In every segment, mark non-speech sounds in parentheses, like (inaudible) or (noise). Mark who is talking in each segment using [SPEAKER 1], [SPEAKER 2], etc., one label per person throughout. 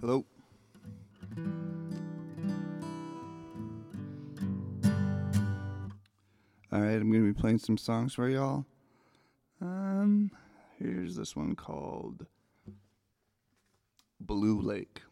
[SPEAKER 1] Hello. All right, I'm gonna be playing some songs for y'all. Um, here's this one called Blue Lake.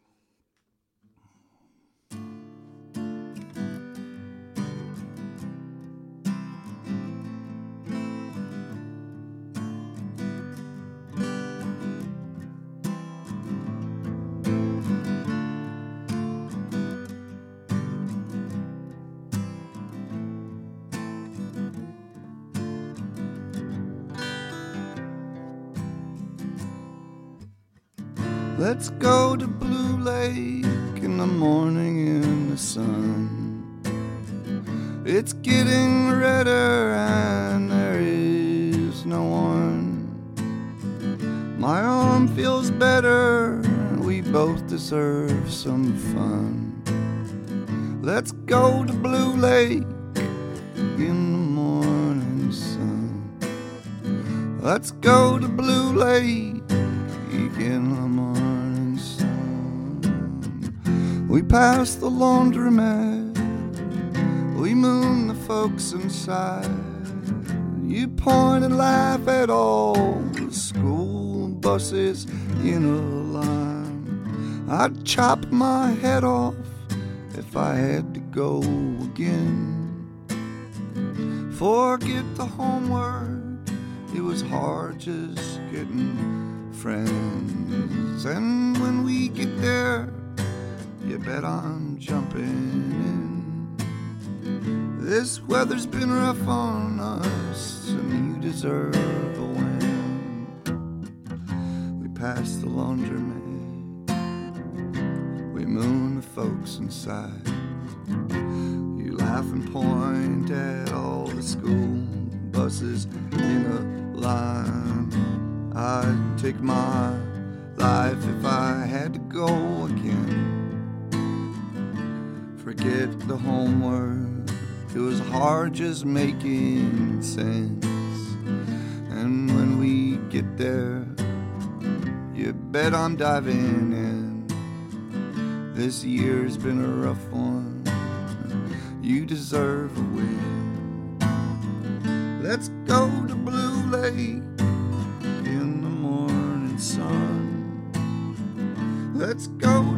[SPEAKER 1] Let's go to Blue Lake in the morning in the sun. It's getting redder and there is no one. My arm feels better, we both deserve some fun. Let's go to Blue Lake in the morning sun. Let's go to Blue Lake in the We pass the laundromat, we moon the folks inside. You point and laugh at all the school buses in a line. I'd chop my head off if I had to go again. Forget the homework, it was hard just getting friends. And when we get there, you bet I'm jumping in. This weather's been rough on us, and you deserve a win. We pass the laundromat, we moon the folks inside. You laugh and point at all the school buses in a line. I'd take my life if I had to go again. Forget the homework, it was hard just making sense. And when we get there, you bet I'm diving in. This year's been a rough one, you deserve a win. Let's go to Blue Lake in the morning sun. Let's go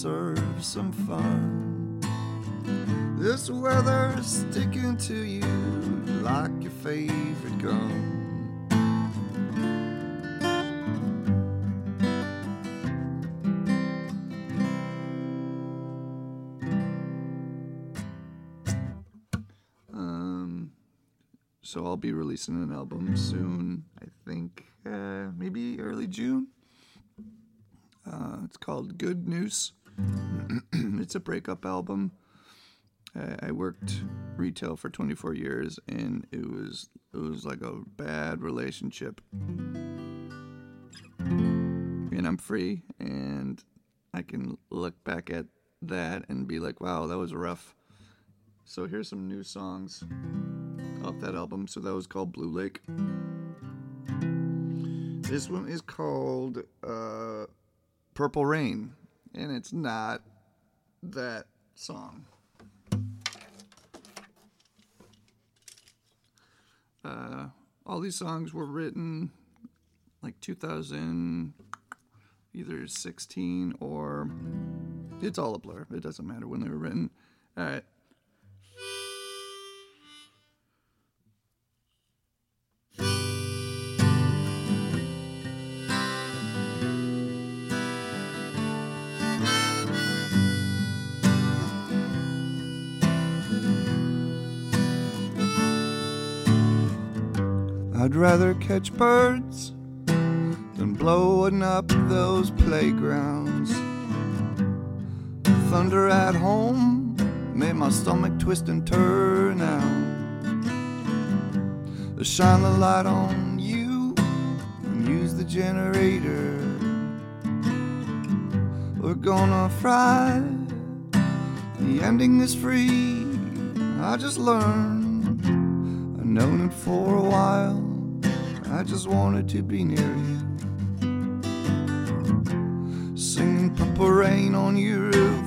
[SPEAKER 1] deserve some fun. This weather's sticking to you like your favorite gum. Um, so I'll be releasing an album soon. I think uh, maybe early June. Uh, it's called Good News. (clears throat) it's a breakup album. I, worked retail for 24 years, and it was it was like a bad relationship. And I'm free, and I can look back at that and be like, "Wow, that was rough." So here's some new songs off that album. So that was called Blue Lake. This one is called uh, Purple Rain, and it's not that song. Uh, all these songs were written like 2000, either 16 or it's all a blur. It doesn't matter when they were written. All right. I'd rather catch birds than blowing up those playgrounds. Thunder at home made my stomach twist and turn out. Shine the light on you and use the generator. We're gonna fry. The ending is free. I just learned I've known it for a while. I just wanted to be near you. Singing Purple Rain on your roof.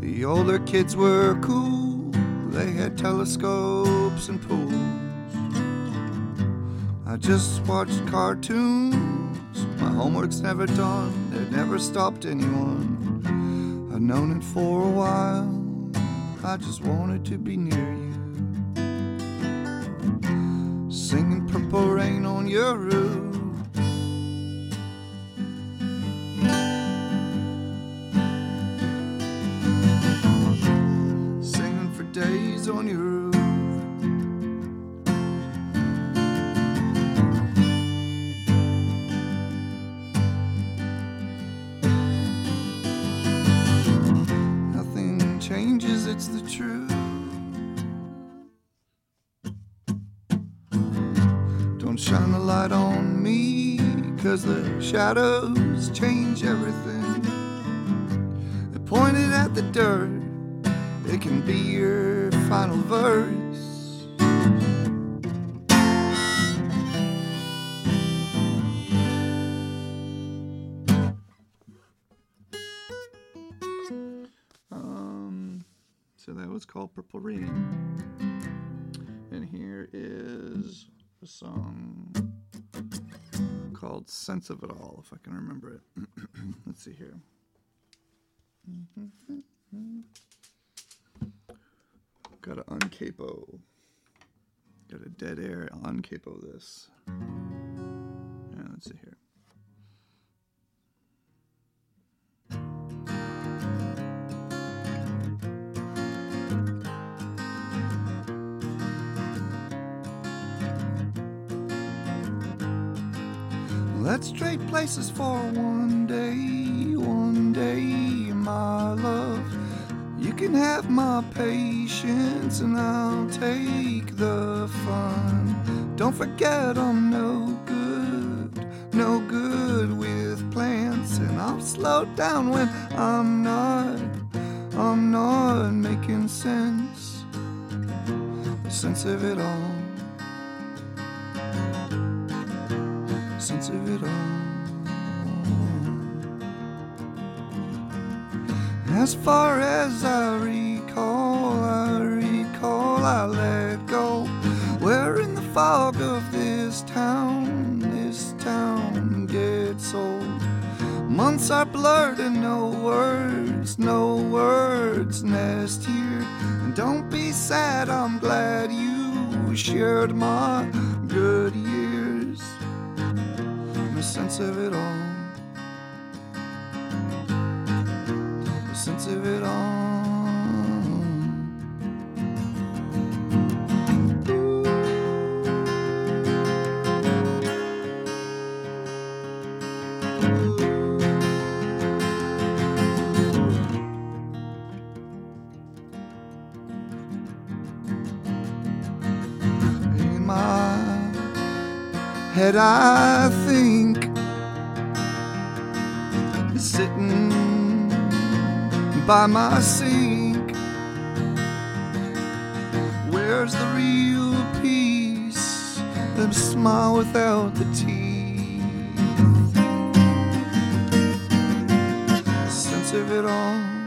[SPEAKER 1] The older kids were cool, they had telescopes and pools. Just watched cartoons, my homework's never done, it never stopped anyone. I've known it for a while, I just wanted to be near you. Singing Purple Rain on your roof. Singing for days on your it's the truth. Don't shine the light on me, cause the shadows change everything. They pointed at the dirt, it can be your final verse. Was called Purple Rain. And here is a song called Sense of It All, if I can remember it. (clears throat) Let's see here. Got to uncapo. Got a dead air uncapo this. Yeah, let's see here. Trade places for one day, one day, my love. You can have my patience and I'll take the fun. Don't forget I'm no good, no good with plants, and I'll slow down when I'm not, I'm not making sense, sense of it all. Of it all. As far as I recall, I recall I let go. Where in the fog of this town, this town gets old. Months are blurred and no words, no words nest here. And don't be sad, I'm glad you shared my good sense of it all. The sense of it all. Head, I think sitting by my sink. Where's the real peace? The smile without the teeth. Sense of it all.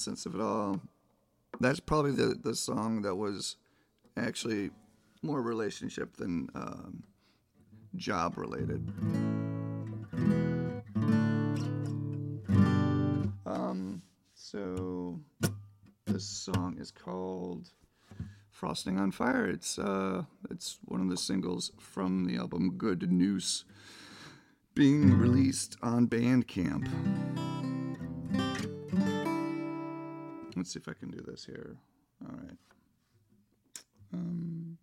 [SPEAKER 1] "Sense of It All." That's probably the the song that was actually more relationship than um, job related. Um, so this song is called "Frosting on Fire." It's uh, it's one of the singles from the album "Good News," being released on Bandcamp. Let's see if I can do this here. All right. Um.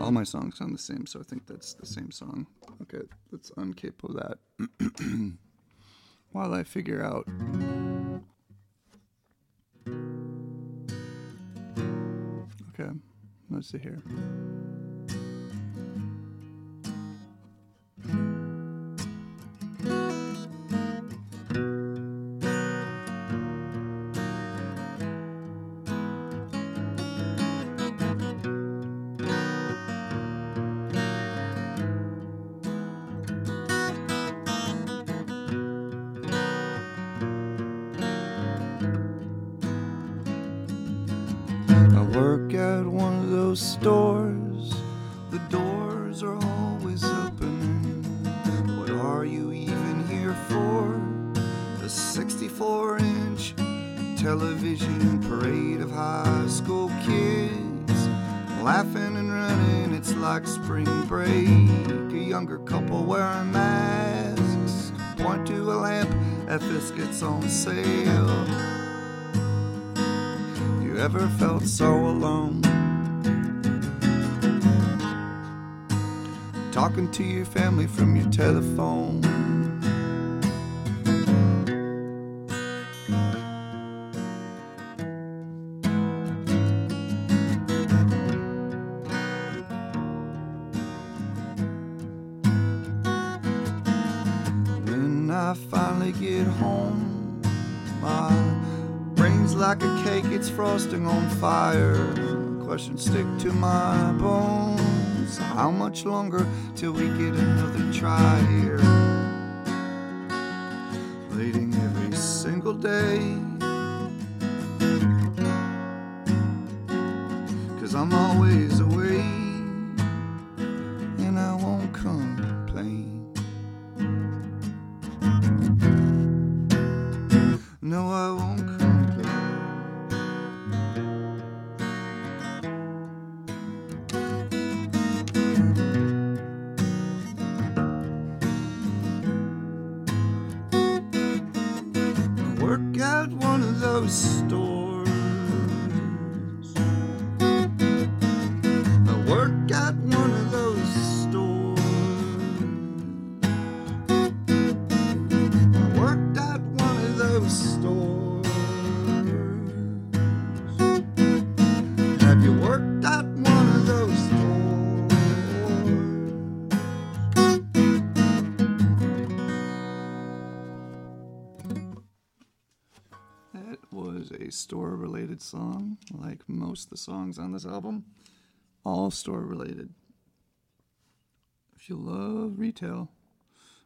[SPEAKER 1] All my songs sound the same, so I think that's the same song. Okay, let's uncapo that (clears throat) while I figure out. Let's see here. Biscuits on sale. You ever felt so alone? Talking to your family from your telephone. Frosting on fire. Questions stick to my bones. How much longer till we get another try here? Waiting every single day. That was a store related song, like most of the songs on this album. All store related. If you love retail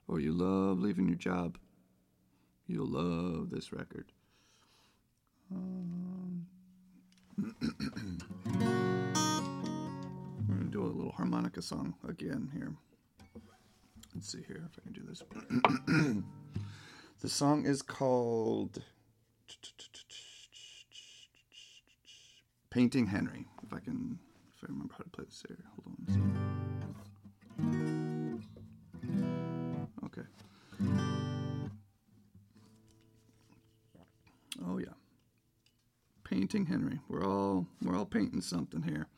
[SPEAKER 1] or you love leaving your job, you'll love this record. Um, (clears throat) we're going to do a little harmonica song again here. Let's see here if I can do this. (clears throat) the song is called Painting Henry. If I can, if I remember how to play this here. Hold on. Okay. Oh yeah. Painting Henry. We're all we're all painting something here.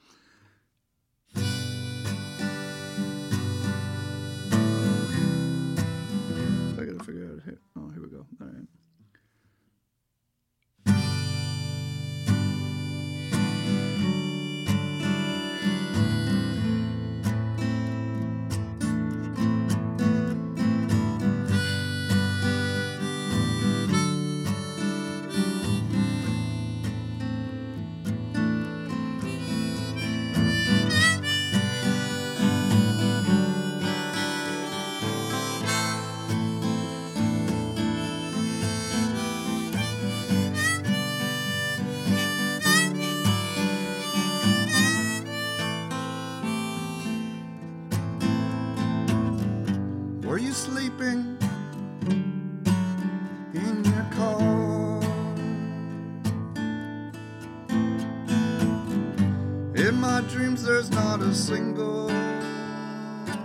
[SPEAKER 1] My dreams, there's not a single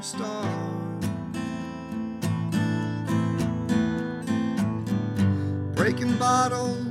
[SPEAKER 1] star. Breaking bottles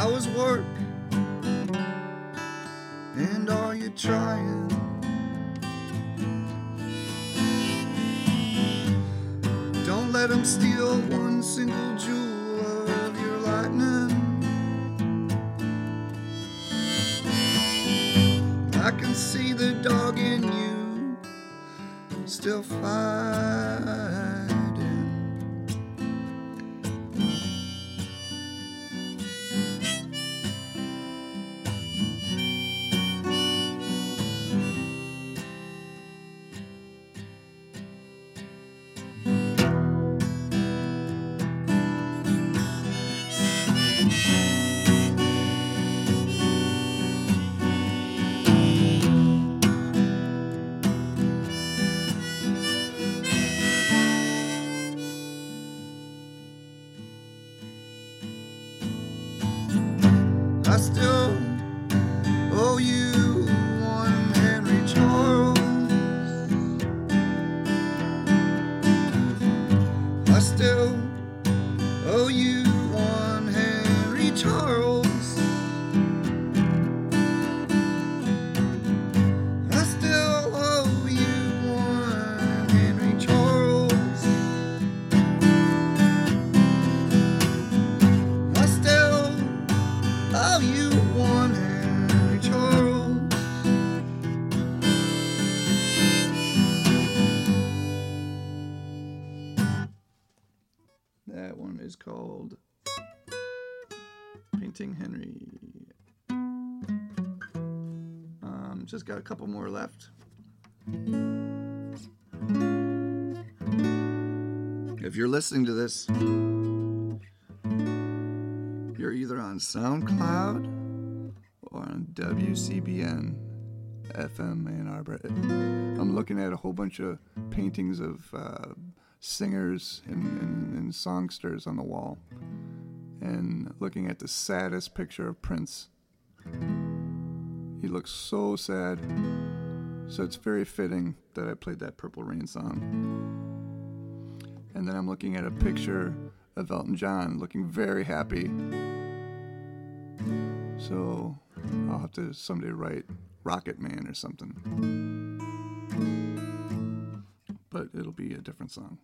[SPEAKER 1] How is work? And are you trying? Don't let them steal one single jewel of your lightning. I can see the dog in you still fighting. Is called Painting Henry. Um, just got a couple more left. If you're listening to this, you're either on SoundCloud or on WCBN FM Ann Arbor. I'm looking at a whole bunch of paintings of uh, singers and, and, and songsters on the wall and looking at the saddest picture of Prince. He looks so sad. So it's very fitting that I played that Purple Rain song. And then I'm looking at a picture of Elton John looking very happy. So I'll have to someday write Rocket Man or something. It'll be a different song.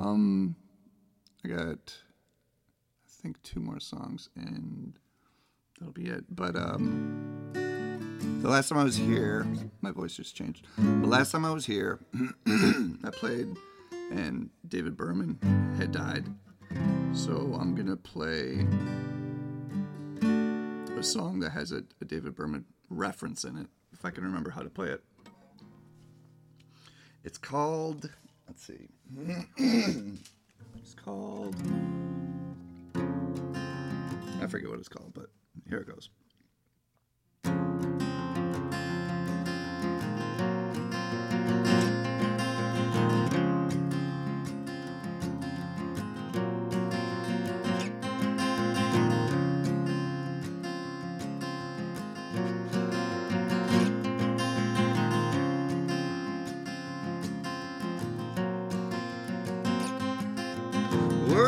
[SPEAKER 1] Um, I got, I think, two more songs, and that'll be it. But um, the last time I was here, my voice just changed. The last time I was here, (clears throat) I played, and David Berman had died. So I'm gonna play a song that has a, a David Berman reference in it, if I can remember how to play it. It's called, let's see, it's called, I forget what it's called, but here it goes.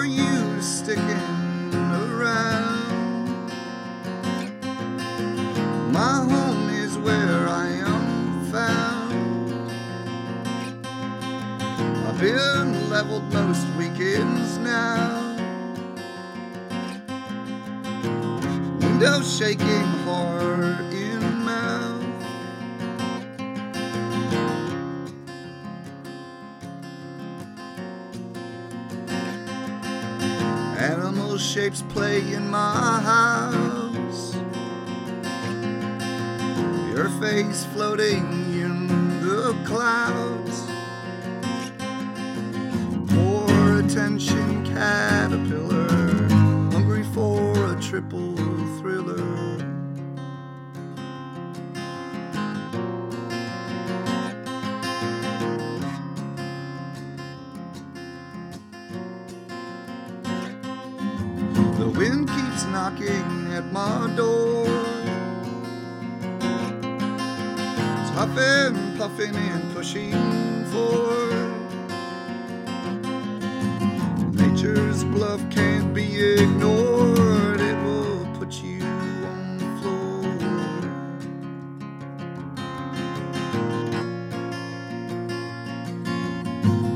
[SPEAKER 1] You sticking Shapes play in my house. Your face floating in the clouds. Poor attention caterpillar, hungry for a triple thriller. knocking at my door. It's huffing, puffing, and pushing for. Nature's bluff can't be ignored, it will put you on the floor.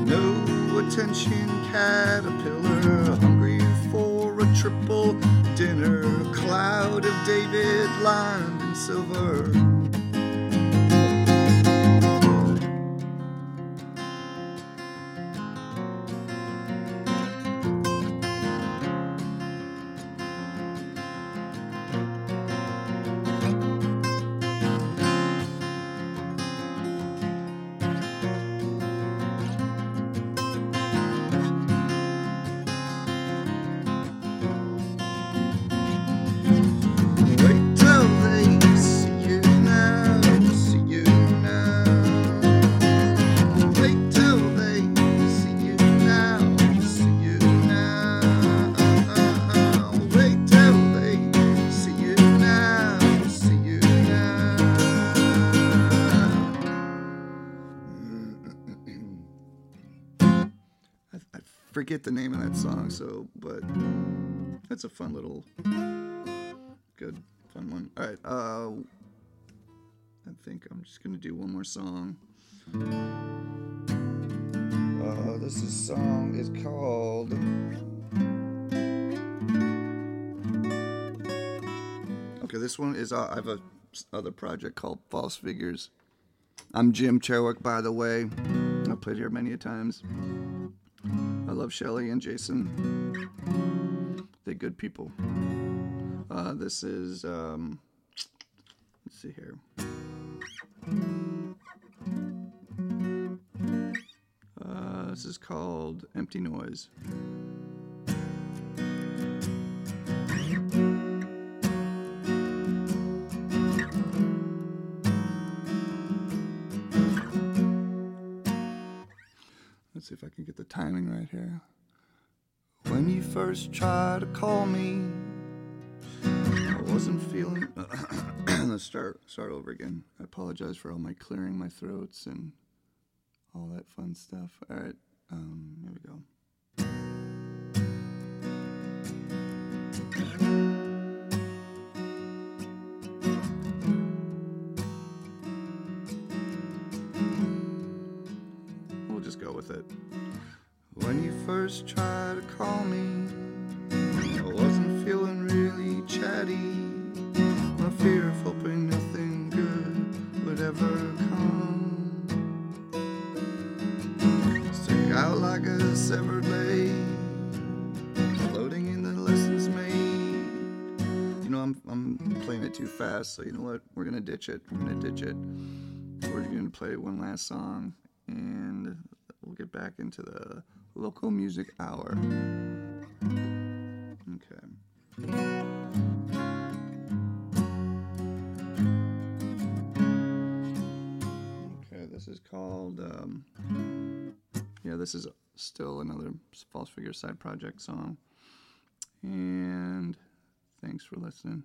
[SPEAKER 1] No attention, caterpillar, hungry for a triple dinner, a cloud of David lined in silver. Forget the name of that song, so but that's a fun little good fun one. All right uh i think i'm just gonna do one more song. Uh this is song is called okay this one is uh, i have a other project called false figures. I'm jim cherewick by the way. I've played here many a times love shelly and jason they're good people uh, this is um, let's see here. Uh, this is called Empty Noise. See if I can get the timing right here. When you first tried to call me, I wasn't feeling. (clears throat) Let's start start over again. I apologize for all my clearing my throats and all that fun stuff. All right, um, here we go. First tried to call me, I wasn't feeling really chatty. My fear of hoping nothing good would ever come. Stuck out like a severed blade, floating in the lessons made. You know, I'm, I'm playing it too fast, so you know what? We're gonna ditch it. We're gonna ditch it. We're gonna play one last song, and we'll get back into the local music hour. Okay. Okay, this is called. Um, yeah, this is still another False Figure side project song. And thanks for listening.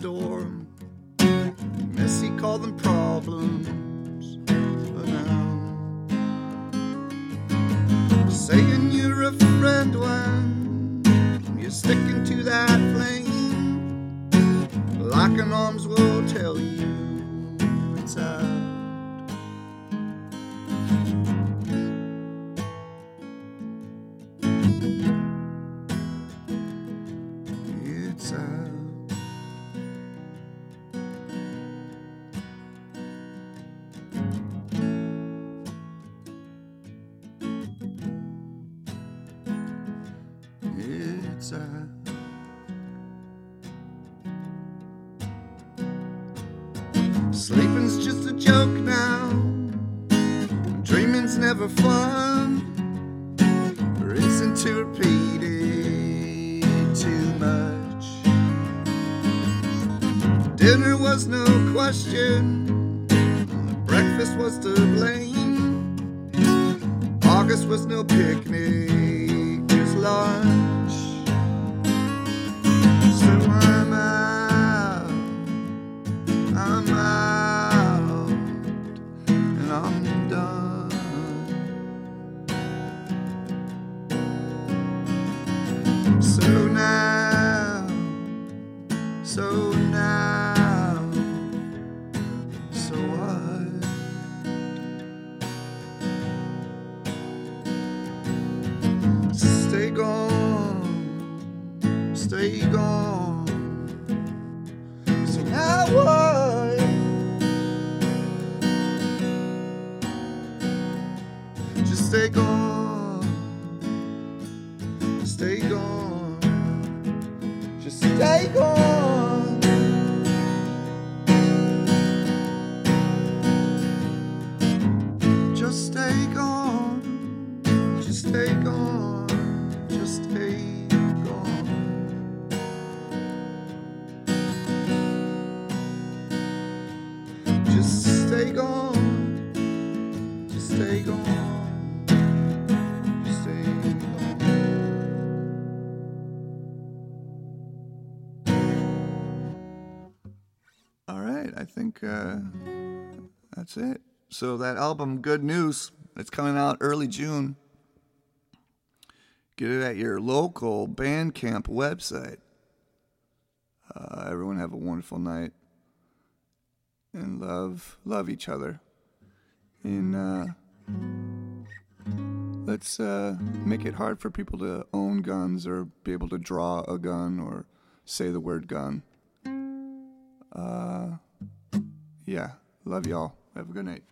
[SPEAKER 1] Flies Sleeping's just a joke now. Dreaming's never fun. Reason to repeat it too much. Dinner was no question. Breakfast was to blame. So now, so stay gone. All right, I think uh, that's it. So that album, Good News, it's coming out early June. Get it at your local Bandcamp website. Uh, everyone have a wonderful night and love love each other. And uh, let's uh, make it hard for people to own guns or be able to draw a gun or say the word gun. Uh, yeah, love y'all. Have a good night.